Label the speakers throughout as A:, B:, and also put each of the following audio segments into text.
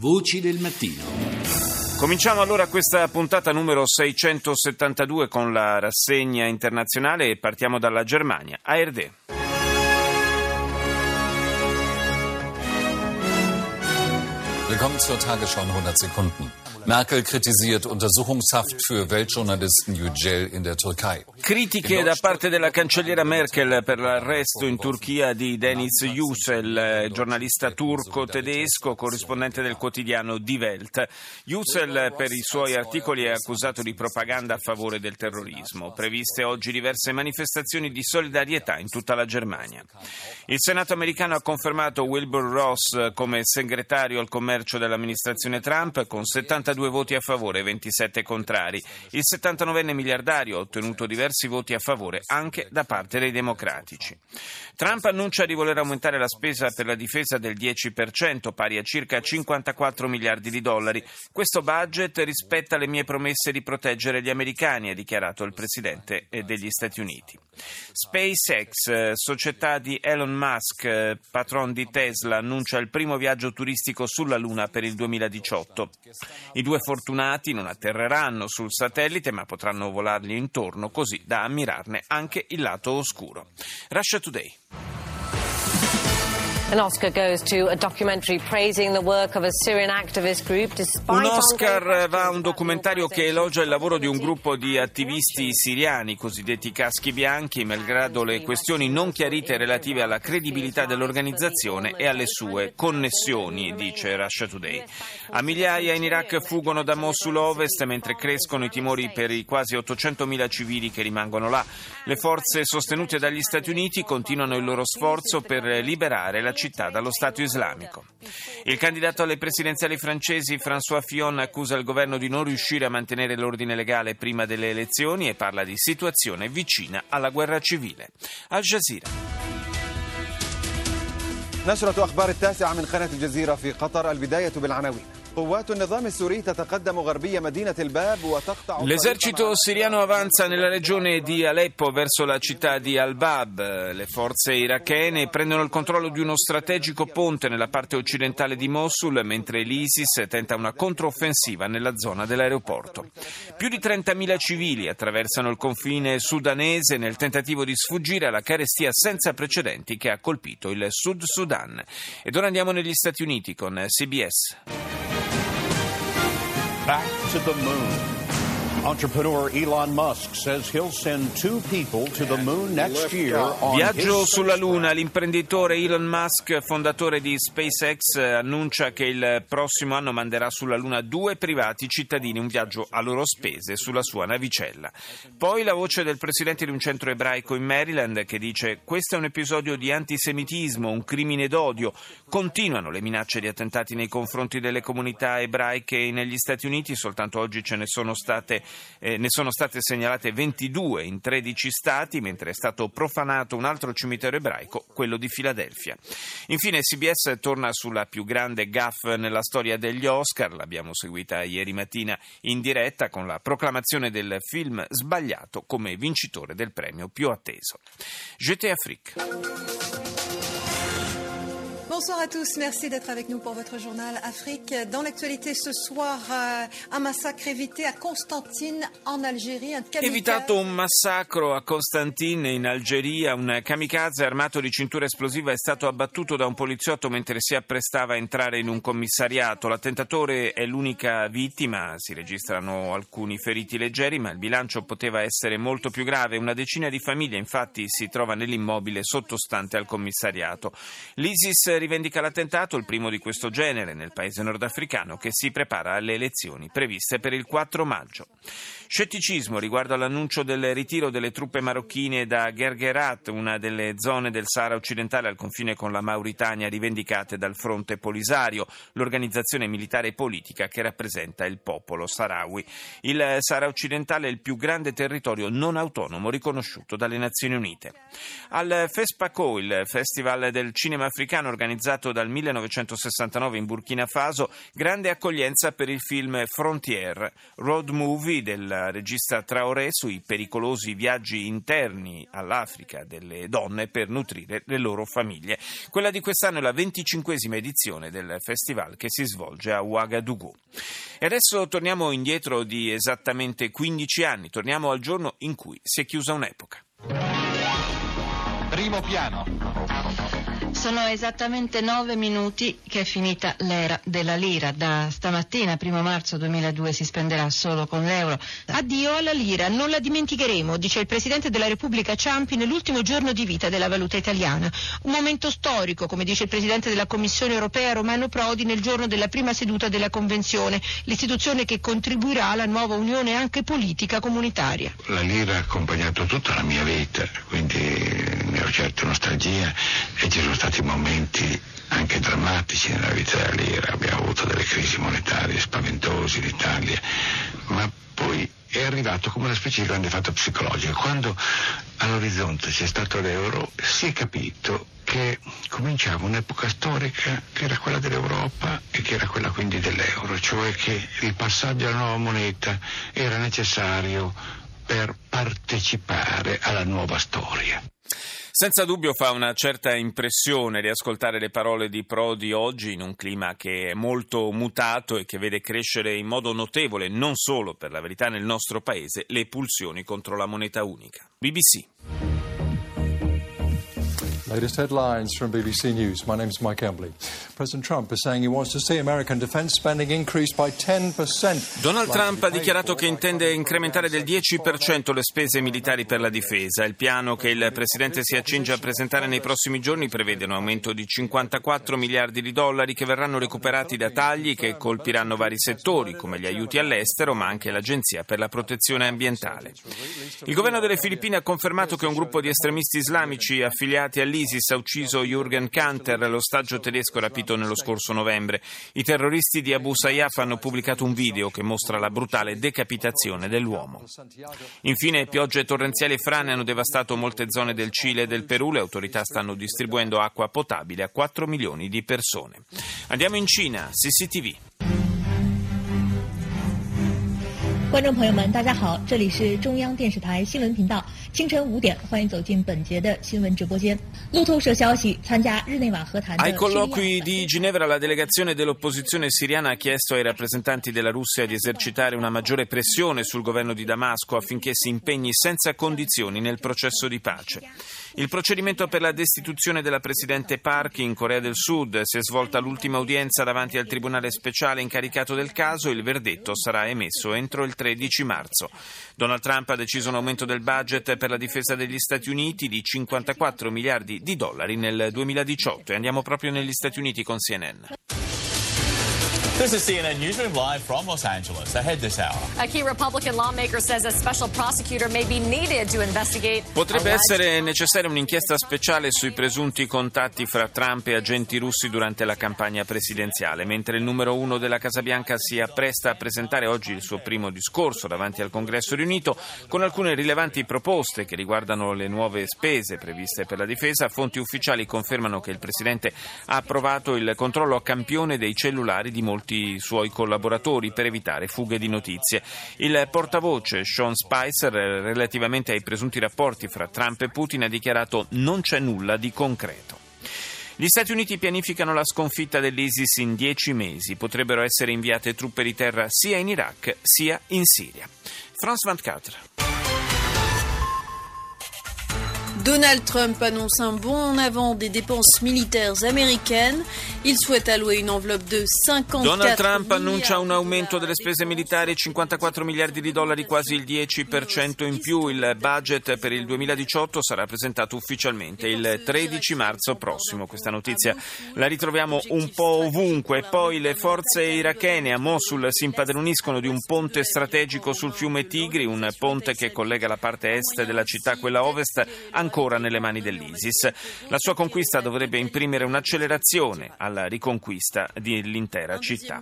A: Voci del mattino.
B: Cominciamo allora questa puntata numero 672 con la rassegna internazionale e partiamo dalla Germania. ARD.
C: Willkommen zur Tagesschau in 100 Sekunden. Merkel kritisiert Untersuchungshaft für Weltjournalisten Yücel in der Türkei.
B: Critiche da parte della cancelliera Merkel per l'arresto in Turchia di Deniz Yücel, giornalista turco-tedesco, corrispondente del quotidiano Die Welt. Yücel per i suoi articoli è accusato di propaganda a favore del terrorismo. Previste oggi diverse manifestazioni di solidarietà in tutta la Germania. Il Senato americano ha confermato Wilbur Ross come segretario al commercio dell'amministrazione Trump con 72 voti a favore e 27 contrari. Il 79enne miliardario ha ottenuto diversi voti a favore anche da parte dei democratici. Trump annuncia di voler aumentare la spesa per la difesa del 10%, pari a circa 54 miliardi di dollari. Questo budget rispetta le mie promesse di proteggere gli americani, ha dichiarato il presidente degli Stati Uniti. SpaceX, società di Elon Musk, patron di Tesla, annuncia il primo viaggio turistico sulla Luna per il 2018. I due fortunati non atterreranno sul satellite ma potranno volargli intorno così da ammirarne anche il lato oscuro. Russia Today.
D: An Oscar goes to a documentary praising the work of a Syrian activist group despite
B: Un Oscar va a un documentario che elogia il lavoro di un gruppo di attivisti siriani, cosiddetti caschi bianchi, malgrado le questioni non chiarite relative alla credibilità dell'organizzazione e alle sue connessioni, dice Russia Today. A migliaia in Iraq fuggono da Mosul ovest mentre crescono i timori per i quasi 800.000 civili che rimangono là. Le forze sostenute dagli Stati Uniti continuano il loro sforzo per liberare la città dallo Stato islamico. Il candidato alle presidenziali francesi François Fillon accusa il governo di non riuscire a mantenere l'ordine legale prima delle elezioni e parla di situazione vicina alla guerra civile. Al Jazeera.
E: نشرة أخبار التاسعة من قناة الجزيرة في قطر البداية بالعناوين
B: L'esercito siriano avanza nella regione di Aleppo verso la città di Al-Bab. Le forze irachene prendono il controllo di uno strategico ponte nella parte occidentale di Mosul, mentre l'ISIS tenta una controffensiva nella zona dell'aeroporto. Più di 30.000 civili attraversano il confine sudanese nel tentativo di sfuggire alla carestia senza precedenti che ha colpito il Sud Sudan. Ed ora andiamo negli Stati Uniti con CBS.
F: Back to the moon.
B: Viaggio sulla Luna. L'imprenditore Elon Musk, fondatore di SpaceX, annuncia che il prossimo anno manderà sulla Luna due privati cittadini, un viaggio a loro spese sulla sua navicella. Poi la voce del presidente di un centro ebraico in Maryland che dice questo è un episodio di antisemitismo, un crimine d'odio. Continuano le minacce di attentati nei confronti delle comunità ebraiche negli Stati Uniti, soltanto oggi ce ne sono state eh, ne sono state segnalate 22 in 13 stati, mentre è stato profanato un altro cimitero ebraico, quello di Filadelfia. Infine CBS torna sulla più grande gaffe nella storia degli Oscar, l'abbiamo seguita ieri mattina in diretta con la proclamazione del film sbagliato come vincitore del premio più atteso. Jeté Afrique.
G: Bonsoir à tous, merci d'être avec nous pour votre journal Afrique. Dans l'actualité ce soir, euh, un massacre évité à Constantine en Algérie. Un kamikaze-
B: Evitato un massacro a Constantine in Algeria, un kamikaze armato di cintura esplosiva è stato abbattuto da un poliziotto mentre si apprestava a entrare in un commissariato. L'attentatore è l'unica vittima, si registrano alcuni feriti leggeri, ma il bilancio poteva essere molto più grave. Una decina di famiglie infatti si trova nell'immobile sottostante al commissariato. L'ISIS rivendica l'attentato, il primo di questo genere nel paese nordafricano che si prepara alle elezioni previste per il 4 maggio. Scetticismo riguardo all'annuncio del ritiro delle truppe marocchine da Gergerat, una delle zone del Sahara occidentale al confine con la Mauritania rivendicate dal Fronte Polisario, l'organizzazione militare e politica che rappresenta il popolo saharawi. Il Sahara occidentale è il più grande territorio non autonomo riconosciuto dalle Nazioni Unite. Al FESPACO, il Festival del Cinema Africano organizzato organizzato dal 1969 in Burkina Faso, grande accoglienza per il film Frontier, road movie del regista Traoré sui pericolosi viaggi interni all'Africa delle donne per nutrire le loro famiglie. Quella di quest'anno è la venticinquesima edizione del festival che si svolge a Ouagadougou. E adesso torniamo indietro di esattamente 15 anni, torniamo al giorno in cui si è chiusa un'epoca.
A: Primo piano.
H: Sono esattamente nove minuti che è finita l'era della lira. Da stamattina, primo marzo 2002, si spenderà solo con l'euro. Addio alla lira, non la dimenticheremo, dice il Presidente della Repubblica Ciampi nell'ultimo giorno di vita della valuta italiana. Un momento storico, come dice il Presidente della Commissione europea Romano Prodi nel giorno della prima seduta della Convenzione, l'istituzione che contribuirà alla nuova unione anche politica comunitaria.
I: La lira ha accompagnato tutta la mia vita, quindi ne ho certo nostalgia e ci sono stati momenti anche drammatici nella vita della lira, abbiamo avuto delle crisi monetarie spaventose in Italia, ma poi è arrivato come una specie di grande fatto psicologico. Quando all'orizzonte c'è stato l'euro si è capito che cominciava un'epoca storica che era quella dell'Europa e che era quella quindi dell'euro, cioè che il passaggio alla nuova moneta era necessario per partecipare alla nuova storia.
B: Senza dubbio fa una certa impressione riascoltare le parole di Prodi oggi in un clima che è molto mutato e che vede crescere in modo notevole, non solo per la verità nel nostro paese, le pulsioni contro la moneta unica. BBC.
J: Latest headlines from BBC News. My name is Mike Embley. President Trump is saying he wants to see American defense spending increase by 10%.
B: Donald Trump ha dichiarato che intende incrementare del 10% le spese militari per la difesa. Il piano che il presidente si accinge a presentare nei prossimi giorni prevede un aumento di 54 miliardi di dollari che verranno recuperati da tagli che colpiranno vari settori, come gli aiuti all'estero, ma anche l'Agenzia per la protezione ambientale. Il governo delle Filippine ha confermato che un gruppo di estremisti islamici affiliati all'ISIS l'ISIS ha ucciso Jürgen Kanter, l'ostaggio tedesco rapito nello scorso novembre. I terroristi di Abu Sayyaf hanno pubblicato un video che mostra la brutale decapitazione dell'uomo. Infine, piogge torrenziali e frane hanno devastato molte zone del Cile e del Perù. Le autorità stanno distribuendo acqua potabile a 4 milioni di persone. Andiamo in Cina, CCTV.
K: 观众朋友们，大家好，这里是中央电视台新闻频道，清晨五点，欢迎走进本节的新闻直播间。路透社消息，参加日内瓦和谈的
B: Ai colloqui di Ginevra la delegazione dell'opposizione siriana ha chiesto ai rappresentanti della Russia di esercitare una maggiore pressione sul governo di Damasco affinché si impegni senza condizioni nel processo di pace. Il procedimento per la destituzione della presidente Park in Corea del Sud si è svolta l'ultima udienza davanti al tribunale speciale incaricato del caso. Il verdetto sarà emesso entro il 13 marzo. Donald Trump ha deciso un aumento del budget per la difesa degli Stati Uniti di 54 miliardi di dollari nel 2018 e andiamo proprio negli Stati Uniti con CNN.
L: This is CNN Newsroom live from Los Angeles. Ahead this hour.
D: A key Republican lawmaker says a special prosecutor may be needed to investigate.
B: Potrebbe essere necessaria un'inchiesta speciale sui presunti contatti fra Trump e agenti russi durante la campagna presidenziale, mentre il numero uno della Casa Bianca si appresta a presentare oggi il suo primo discorso davanti al Congresso riunito con alcune rilevanti proposte che riguardano le nuove spese previste per la difesa. Fonti ufficiali confermano che il presidente ha approvato il controllo a campione dei cellulari di molti tutti i suoi collaboratori per evitare fughe di notizie. Il portavoce Sean Spicer relativamente ai presunti rapporti fra Trump e Putin ha dichiarato non c'è nulla di concreto. Gli Stati Uniti pianificano la sconfitta dell'ISIS in dieci mesi. Potrebbero essere inviate truppe di terra sia in Iraq sia in Siria. France 24.
M: Donald Trump annonce un bond en avant des dépenses militaires américaines. Il souhaite allouer une enveloppe de 54
B: Donald Trump annuncia un aumento delle spese militari 54 miliardi di dollari, quasi il 10% in più. Il budget per il 2018 sarà presentato ufficialmente il 13 marzo prossimo. Questa notizia la ritroviamo un po' ovunque. Poi le forze irachene a Mosul si impadroniscono di un ponte strategico sul fiume Tigri, un ponte che collega la parte est della città a quella ovest ancora ancora nelle mani dell'ISIS. La sua conquista dovrebbe imprimere un'accelerazione alla riconquista dell'intera città.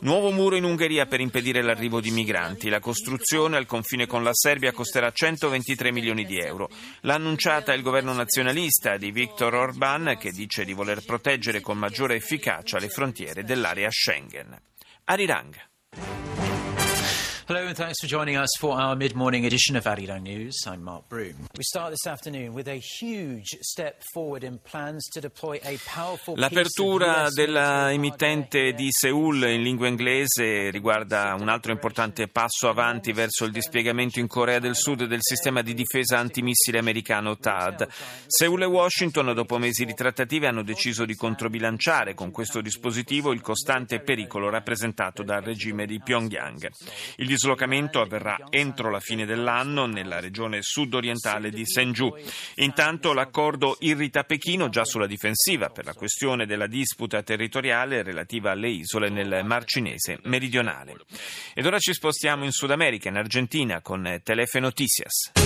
B: Nuovo muro in Ungheria per impedire l'arrivo di migranti. La costruzione al confine con la Serbia costerà 123 milioni di euro. L'ha annunciata il governo nazionalista di Viktor Orban che dice di voler proteggere con maggiore efficacia le frontiere dell'area Schengen. Arirang.
N: Hello and thanks for joining us for our mid-morning edition of Arirang News. I'm Mark Broom. We start this afternoon with a huge step forward in plans to deploy a powerful
B: L'apertura della emittente di Seoul in lingua inglese riguarda un altro importante passo avanti verso il dispiegamento in Corea del Sud del sistema di difesa antimissile americano THAAD. Seoul e Washington, dopo mesi di trattative, hanno deciso di controbilanciare con questo dispositivo il costante pericolo rappresentato dal regime di Pyongyang. Il dislocamento avverrà entro la fine dell'anno nella regione sud-orientale di Senju. Intanto l'accordo irrita Pechino già sulla difensiva per la questione della disputa territoriale relativa alle isole nel Mar Cinese meridionale. Ed ora ci spostiamo in Sud America, in Argentina, con Telefe Noticias.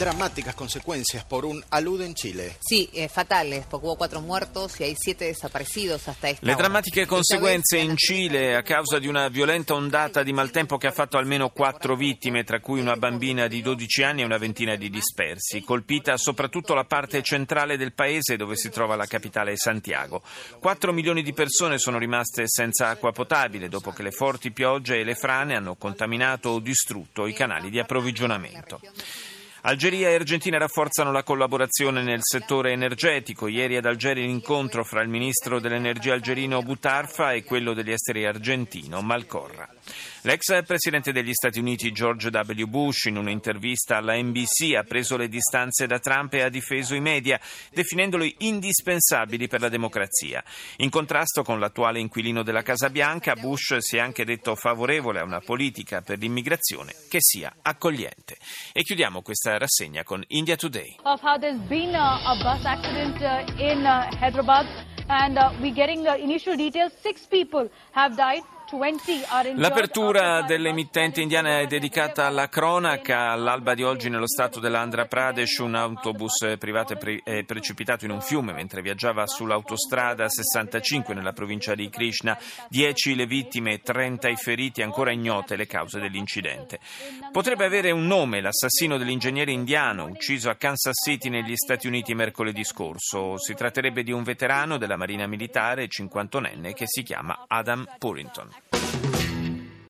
O: Dramáticas consecuencias por un alud en Chile.
P: Sí, eh, fatales, porque hubo cuatro muertos y hay siete desaparecidos hasta esta
B: Le
P: hora.
B: drammatiche conseguenze in Cile a causa di una violenta ondata di maltempo che ha fatto almeno quattro vittime, tra cui una bambina di 12 anni e una ventina di dispersi, colpita soprattutto la parte centrale del paese dove si trova la capitale Santiago. 4 milioni di persone sono rimaste senza acqua potabile dopo che le forti piogge e le frane hanno contaminato o distrutto i canali di approvvigionamento. Algeria e Argentina rafforzano la collaborazione nel settore energetico. Ieri ad Algeri l'incontro fra il ministro dell'energia algerino Butarfa e quello degli esteri argentino Malcorra. L'ex presidente degli Stati Uniti George W. Bush in un'intervista alla NBC ha preso le distanze da Trump e ha difeso i media, definendoli indispensabili per la democrazia. In contrasto con l'attuale inquilino della Casa Bianca, Bush si è anche detto favorevole a una politica per l'immigrazione che sia accogliente. E chiudiamo questa rassegna con India Today.
Q: And uh, we're getting uh, initial details. Six people have died.
B: L'apertura dell'emittente indiana è dedicata alla cronaca. All'alba di oggi nello stato dell'Andhra Pradesh un autobus privato è precipitato in un fiume mentre viaggiava sull'autostrada 65 nella provincia di Krishna. 10 le vittime, 30 i feriti, ancora ignote le cause dell'incidente. Potrebbe avere un nome l'assassino dell'ingegnere indiano ucciso a Kansas City negli Stati Uniti mercoledì scorso. Si tratterebbe di un veterano della Marina Militare, 51enne, che si chiama Adam Purinton.